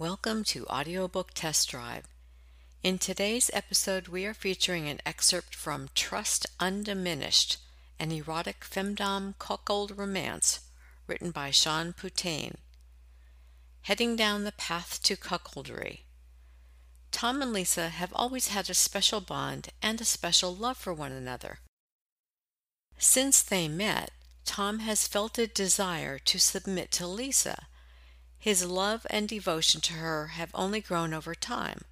Welcome to Audiobook Test Drive. In today's episode, we are featuring an excerpt from Trust Undiminished, an erotic femdom cuckold romance written by Sean Putane. Heading down the path to cuckoldry. Tom and Lisa have always had a special bond and a special love for one another. Since they met, Tom has felt a desire to submit to Lisa his love and devotion to her have only grown over time.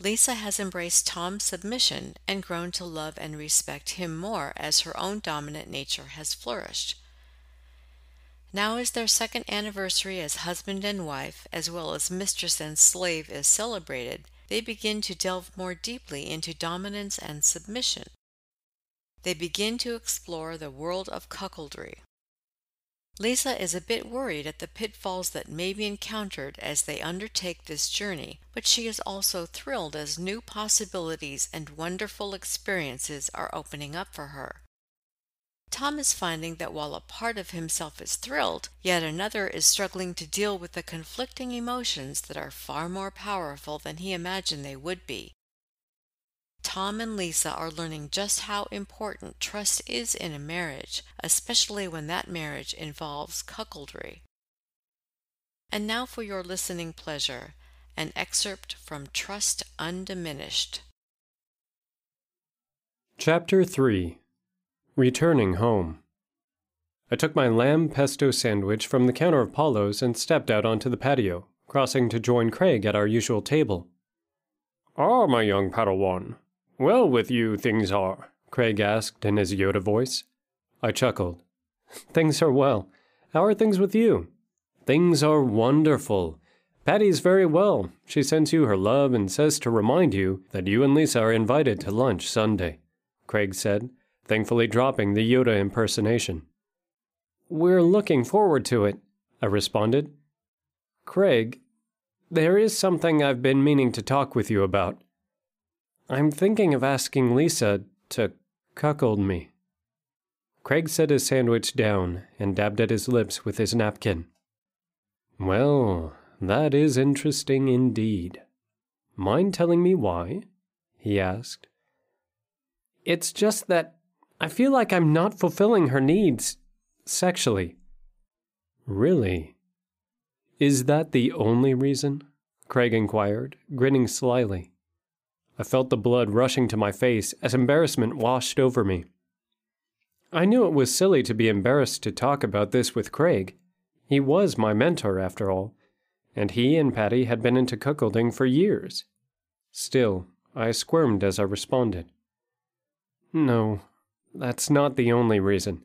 Lisa has embraced Tom's submission and grown to love and respect him more as her own dominant nature has flourished. Now, as their second anniversary as husband and wife, as well as mistress and slave, is celebrated, they begin to delve more deeply into dominance and submission. They begin to explore the world of cuckoldry. Lisa is a bit worried at the pitfalls that may be encountered as they undertake this journey, but she is also thrilled as new possibilities and wonderful experiences are opening up for her. Tom is finding that while a part of himself is thrilled, yet another is struggling to deal with the conflicting emotions that are far more powerful than he imagined they would be. Tom and Lisa are learning just how important trust is in a marriage, especially when that marriage involves cuckoldry. And now for your listening pleasure, an excerpt from Trust Undiminished. Chapter 3 Returning Home I took my lamb pesto sandwich from the counter of Paulo's and stepped out onto the patio, crossing to join Craig at our usual table. Ah, my young Padawan, well with you things are, Craig asked in his Yoda voice. I chuckled. Things are well. How are things with you? Things are wonderful. Patty's very well. She sends you her love and says to remind you that you and Lisa are invited to lunch Sunday, Craig said, thankfully dropping the Yoda impersonation. We're looking forward to it, I responded. Craig, there is something I've been meaning to talk with you about. I'm thinking of asking Lisa to cuckold me. Craig set his sandwich down and dabbed at his lips with his napkin. Well, that is interesting indeed. Mind telling me why? he asked. It's just that I feel like I'm not fulfilling her needs sexually. Really? Is that the only reason? Craig inquired, grinning slyly. I felt the blood rushing to my face as embarrassment washed over me. I knew it was silly to be embarrassed to talk about this with Craig. He was my mentor, after all, and he and Patty had been into cuckolding for years. Still, I squirmed as I responded. No, that's not the only reason.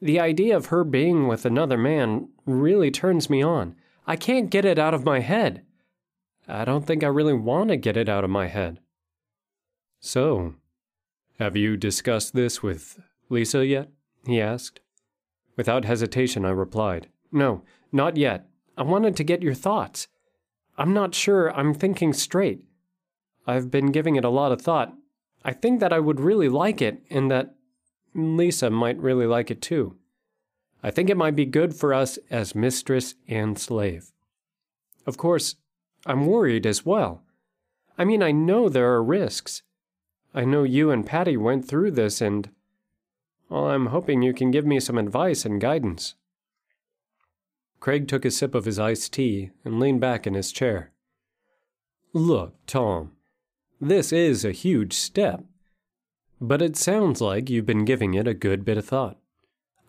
The idea of her being with another man really turns me on. I can't get it out of my head. I don't think I really want to get it out of my head. So, have you discussed this with Lisa yet? he asked. Without hesitation, I replied, No, not yet. I wanted to get your thoughts. I'm not sure I'm thinking straight. I've been giving it a lot of thought. I think that I would really like it, and that Lisa might really like it too. I think it might be good for us as mistress and slave. Of course, I'm worried as well. I mean, I know there are risks. I know you and Patty went through this, and well, I'm hoping you can give me some advice and guidance. Craig took a sip of his iced tea and leaned back in his chair. Look, Tom, this is a huge step. But it sounds like you've been giving it a good bit of thought.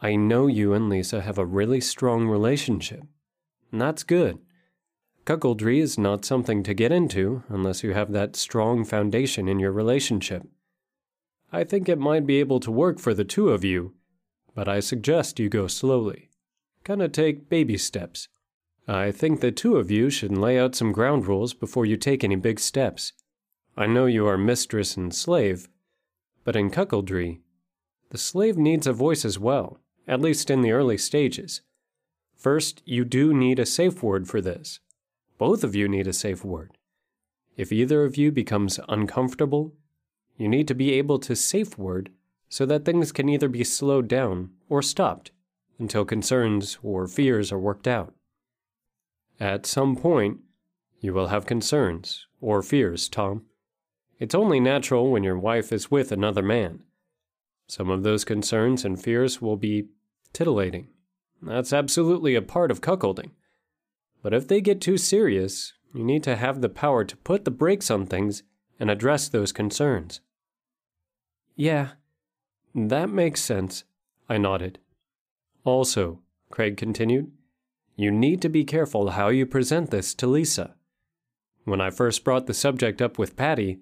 I know you and Lisa have a really strong relationship. And that's good. Cuckoldry is not something to get into unless you have that strong foundation in your relationship. I think it might be able to work for the two of you, but I suggest you go slowly. Kinda take baby steps. I think the two of you should lay out some ground rules before you take any big steps. I know you are mistress and slave, but in cuckoldry, the slave needs a voice as well, at least in the early stages. First, you do need a safe word for this. Both of you need a safe word. If either of you becomes uncomfortable, you need to be able to safe word so that things can either be slowed down or stopped until concerns or fears are worked out. At some point, you will have concerns or fears, Tom. It's only natural when your wife is with another man. Some of those concerns and fears will be titillating. That's absolutely a part of cuckolding. But if they get too serious, you need to have the power to put the brakes on things and address those concerns. Yeah, that makes sense, I nodded. Also, Craig continued, you need to be careful how you present this to Lisa. When I first brought the subject up with Patty,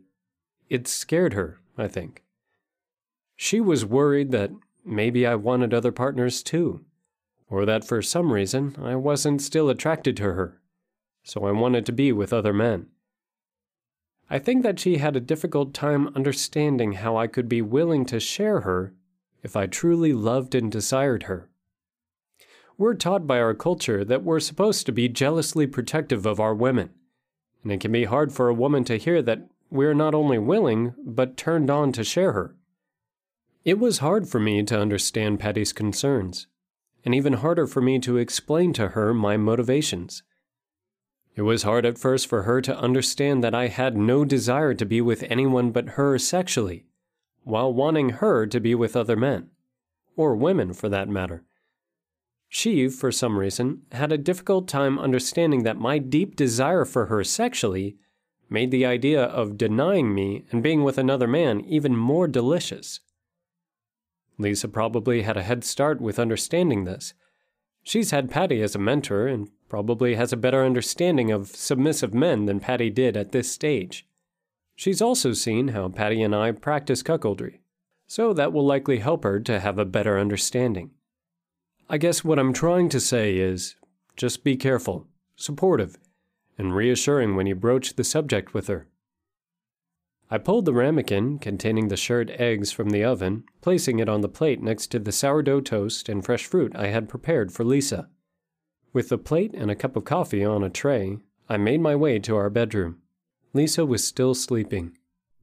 it scared her, I think. She was worried that maybe I wanted other partners too, or that for some reason I wasn't still attracted to her, so I wanted to be with other men. I think that she had a difficult time understanding how I could be willing to share her if I truly loved and desired her. We're taught by our culture that we're supposed to be jealously protective of our women, and it can be hard for a woman to hear that we're not only willing, but turned on to share her. It was hard for me to understand Patty's concerns, and even harder for me to explain to her my motivations. It was hard at first for her to understand that I had no desire to be with anyone but her sexually, while wanting her to be with other men, or women for that matter. She, for some reason, had a difficult time understanding that my deep desire for her sexually made the idea of denying me and being with another man even more delicious. Lisa probably had a head start with understanding this. She's had Patty as a mentor and probably has a better understanding of submissive men than Patty did at this stage. She's also seen how Patty and I practice cuckoldry, so that will likely help her to have a better understanding. I guess what I'm trying to say is just be careful, supportive, and reassuring when you broach the subject with her. I pulled the ramekin containing the shirred eggs from the oven, placing it on the plate next to the sourdough toast and fresh fruit I had prepared for Lisa. With the plate and a cup of coffee on a tray, I made my way to our bedroom. Lisa was still sleeping.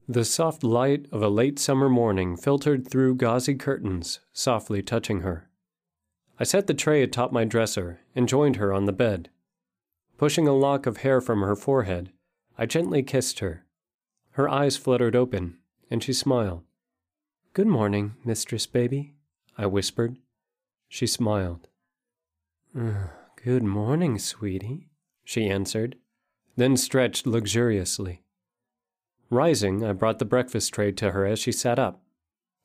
The soft light of a late summer morning filtered through gauzy curtains, softly touching her. I set the tray atop my dresser and joined her on the bed. Pushing a lock of hair from her forehead, I gently kissed her. Her eyes fluttered open, and she smiled. Good morning, Mistress Baby, I whispered. She smiled. Good morning, sweetie, she answered, then stretched luxuriously. Rising, I brought the breakfast tray to her as she sat up.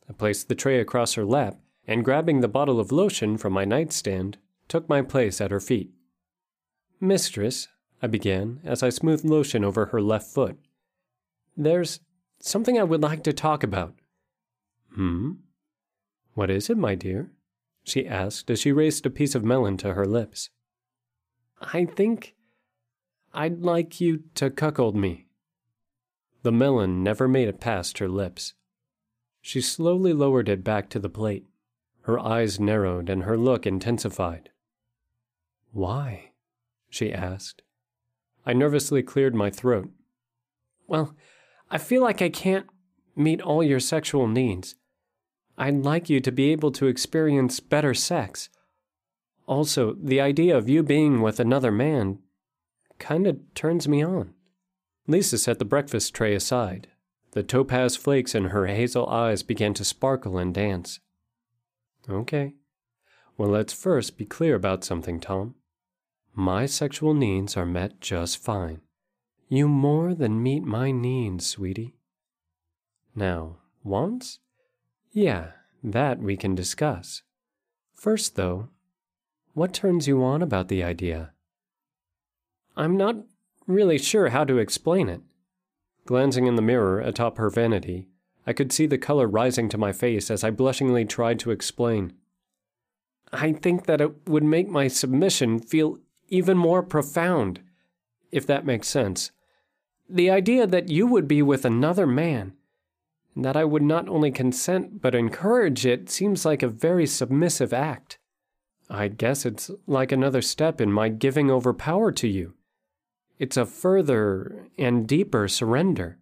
I placed the tray across her lap, and grabbing the bottle of lotion from my nightstand, took my place at her feet. Mistress, I began as I smoothed lotion over her left foot. There's something I would like to talk about. Hmm? What is it, my dear? she asked as she raised a piece of melon to her lips. I think I'd like you to cuckold me. The melon never made it past her lips. She slowly lowered it back to the plate. Her eyes narrowed and her look intensified. Why? she asked. I nervously cleared my throat. Well, I feel like I can't meet all your sexual needs. I'd like you to be able to experience better sex. Also, the idea of you being with another man kind of turns me on. Lisa set the breakfast tray aside. The topaz flakes in her hazel eyes began to sparkle and dance. Okay. Well, let's first be clear about something, Tom. My sexual needs are met just fine. You more than meet my needs, sweetie. Now, wants? Yeah, that we can discuss. First, though, what turns you on about the idea? I'm not really sure how to explain it. Glancing in the mirror atop her vanity, I could see the color rising to my face as I blushingly tried to explain. I think that it would make my submission feel even more profound, if that makes sense. The idea that you would be with another man, and that I would not only consent but encourage it, seems like a very submissive act. I guess it's like another step in my giving over power to you. It's a further and deeper surrender.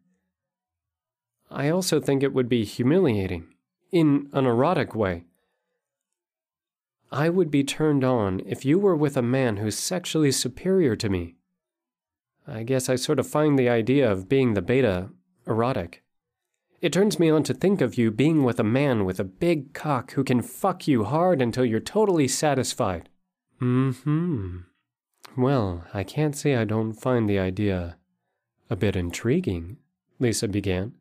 I also think it would be humiliating, in an erotic way. I would be turned on if you were with a man who's sexually superior to me. I guess I sort of find the idea of being the beta erotic. It turns me on to think of you being with a man with a big cock who can fuck you hard until you're totally satisfied. Hmm. Well, I can't say I don't find the idea a bit intriguing, Lisa began.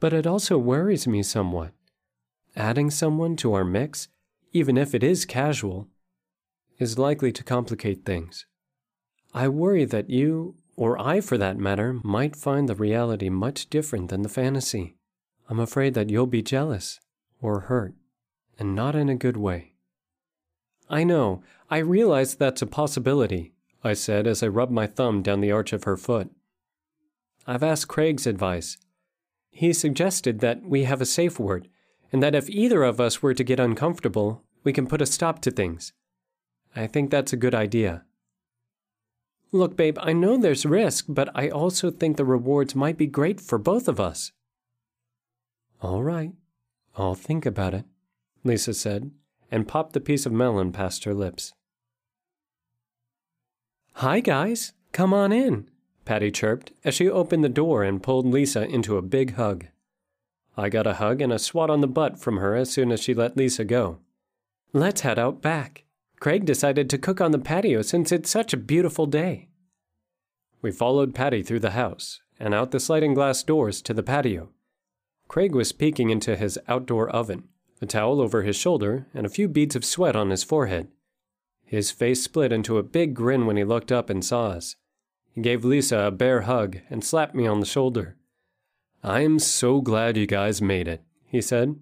But it also worries me somewhat. Adding someone to our mix, even if it is casual, is likely to complicate things. I worry that you, or I for that matter, might find the reality much different than the fantasy. I'm afraid that you'll be jealous, or hurt, and not in a good way. I know, I realize that's a possibility, I said as I rubbed my thumb down the arch of her foot. I've asked Craig's advice. He suggested that we have a safe word, and that if either of us were to get uncomfortable, we can put a stop to things. I think that's a good idea. Look, babe, I know there's risk, but I also think the rewards might be great for both of us. All right, I'll think about it, Lisa said, and popped the piece of melon past her lips. Hi, guys. Come on in, Patty chirped as she opened the door and pulled Lisa into a big hug. I got a hug and a swat on the butt from her as soon as she let Lisa go. Let's head out back. Craig decided to cook on the patio since it's such a beautiful day. We followed Patty through the house and out the sliding glass doors to the patio. Craig was peeking into his outdoor oven, a towel over his shoulder, and a few beads of sweat on his forehead. His face split into a big grin when he looked up and saw us. He gave Lisa a bear hug and slapped me on the shoulder. I'm so glad you guys made it, he said.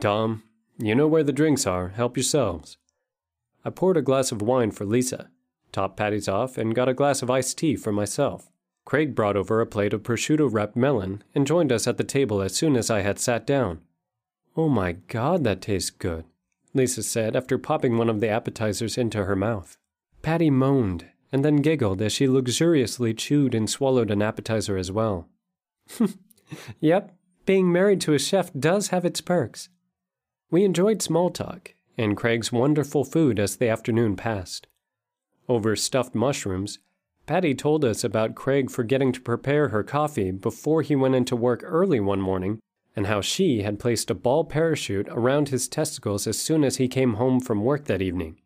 Tom, you know where the drinks are. Help yourselves. I poured a glass of wine for Lisa, topped Patty's off, and got a glass of iced tea for myself. Craig brought over a plate of prosciutto wrapped melon and joined us at the table as soon as I had sat down. Oh my god, that tastes good, Lisa said after popping one of the appetizers into her mouth. Patty moaned and then giggled as she luxuriously chewed and swallowed an appetizer as well. yep, being married to a chef does have its perks. We enjoyed small talk and Craig's wonderful food as the afternoon passed. Over stuffed mushrooms, Patty told us about Craig forgetting to prepare her coffee before he went into work early one morning and how she had placed a ball parachute around his testicles as soon as he came home from work that evening.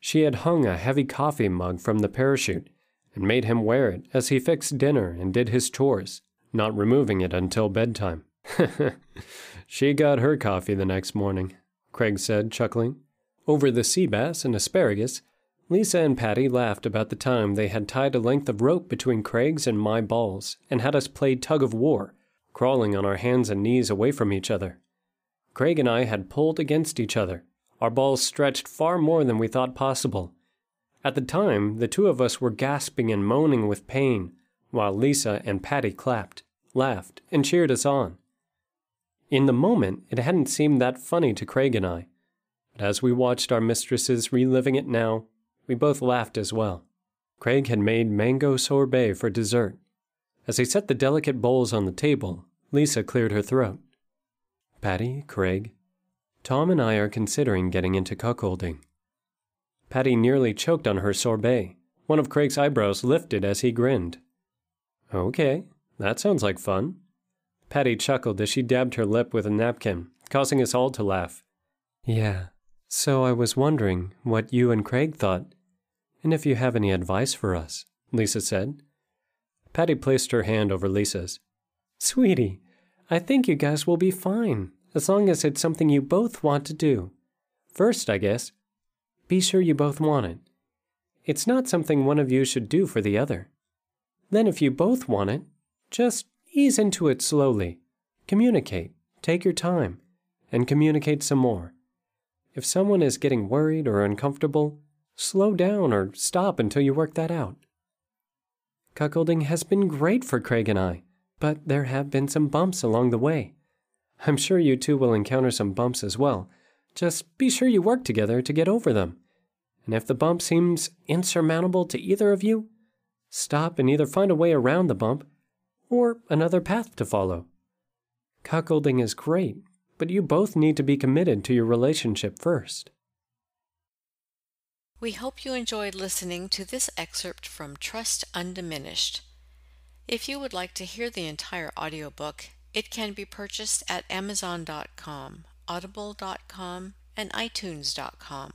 She had hung a heavy coffee mug from the parachute and made him wear it as he fixed dinner and did his chores, not removing it until bedtime. she got her coffee the next morning, Craig said, chuckling. Over the sea bass and asparagus, Lisa and Patty laughed about the time they had tied a length of rope between Craig's and my balls and had us play tug of war crawling on our hands and knees away from each other. Craig and I had pulled against each other, our balls stretched far more than we thought possible. At the time, the two of us were gasping and moaning with pain, while Lisa and Patty clapped, laughed, and cheered us on. In the moment, it hadn't seemed that funny to Craig and I, but as we watched our mistresses reliving it now, we both laughed as well. Craig had made mango sorbet for dessert, as he set the delicate bowls on the table, Lisa cleared her throat. Patty, Craig, Tom and I are considering getting into cuckolding. Patty nearly choked on her sorbet. One of Craig's eyebrows lifted as he grinned. Okay, that sounds like fun. Patty chuckled as she dabbed her lip with a napkin, causing us all to laugh. Yeah, so I was wondering what you and Craig thought, and if you have any advice for us, Lisa said. Patty placed her hand over Lisa's. Sweetie, I think you guys will be fine, as long as it's something you both want to do. First, I guess, be sure you both want it. It's not something one of you should do for the other. Then, if you both want it, just ease into it slowly. Communicate, take your time, and communicate some more. If someone is getting worried or uncomfortable, slow down or stop until you work that out. Cuckolding has been great for Craig and I, but there have been some bumps along the way. I'm sure you two will encounter some bumps as well. Just be sure you work together to get over them. And if the bump seems insurmountable to either of you, stop and either find a way around the bump or another path to follow. Cuckolding is great, but you both need to be committed to your relationship first. We hope you enjoyed listening to this excerpt from Trust Undiminished. If you would like to hear the entire audiobook, it can be purchased at Amazon.com, Audible.com, and iTunes.com.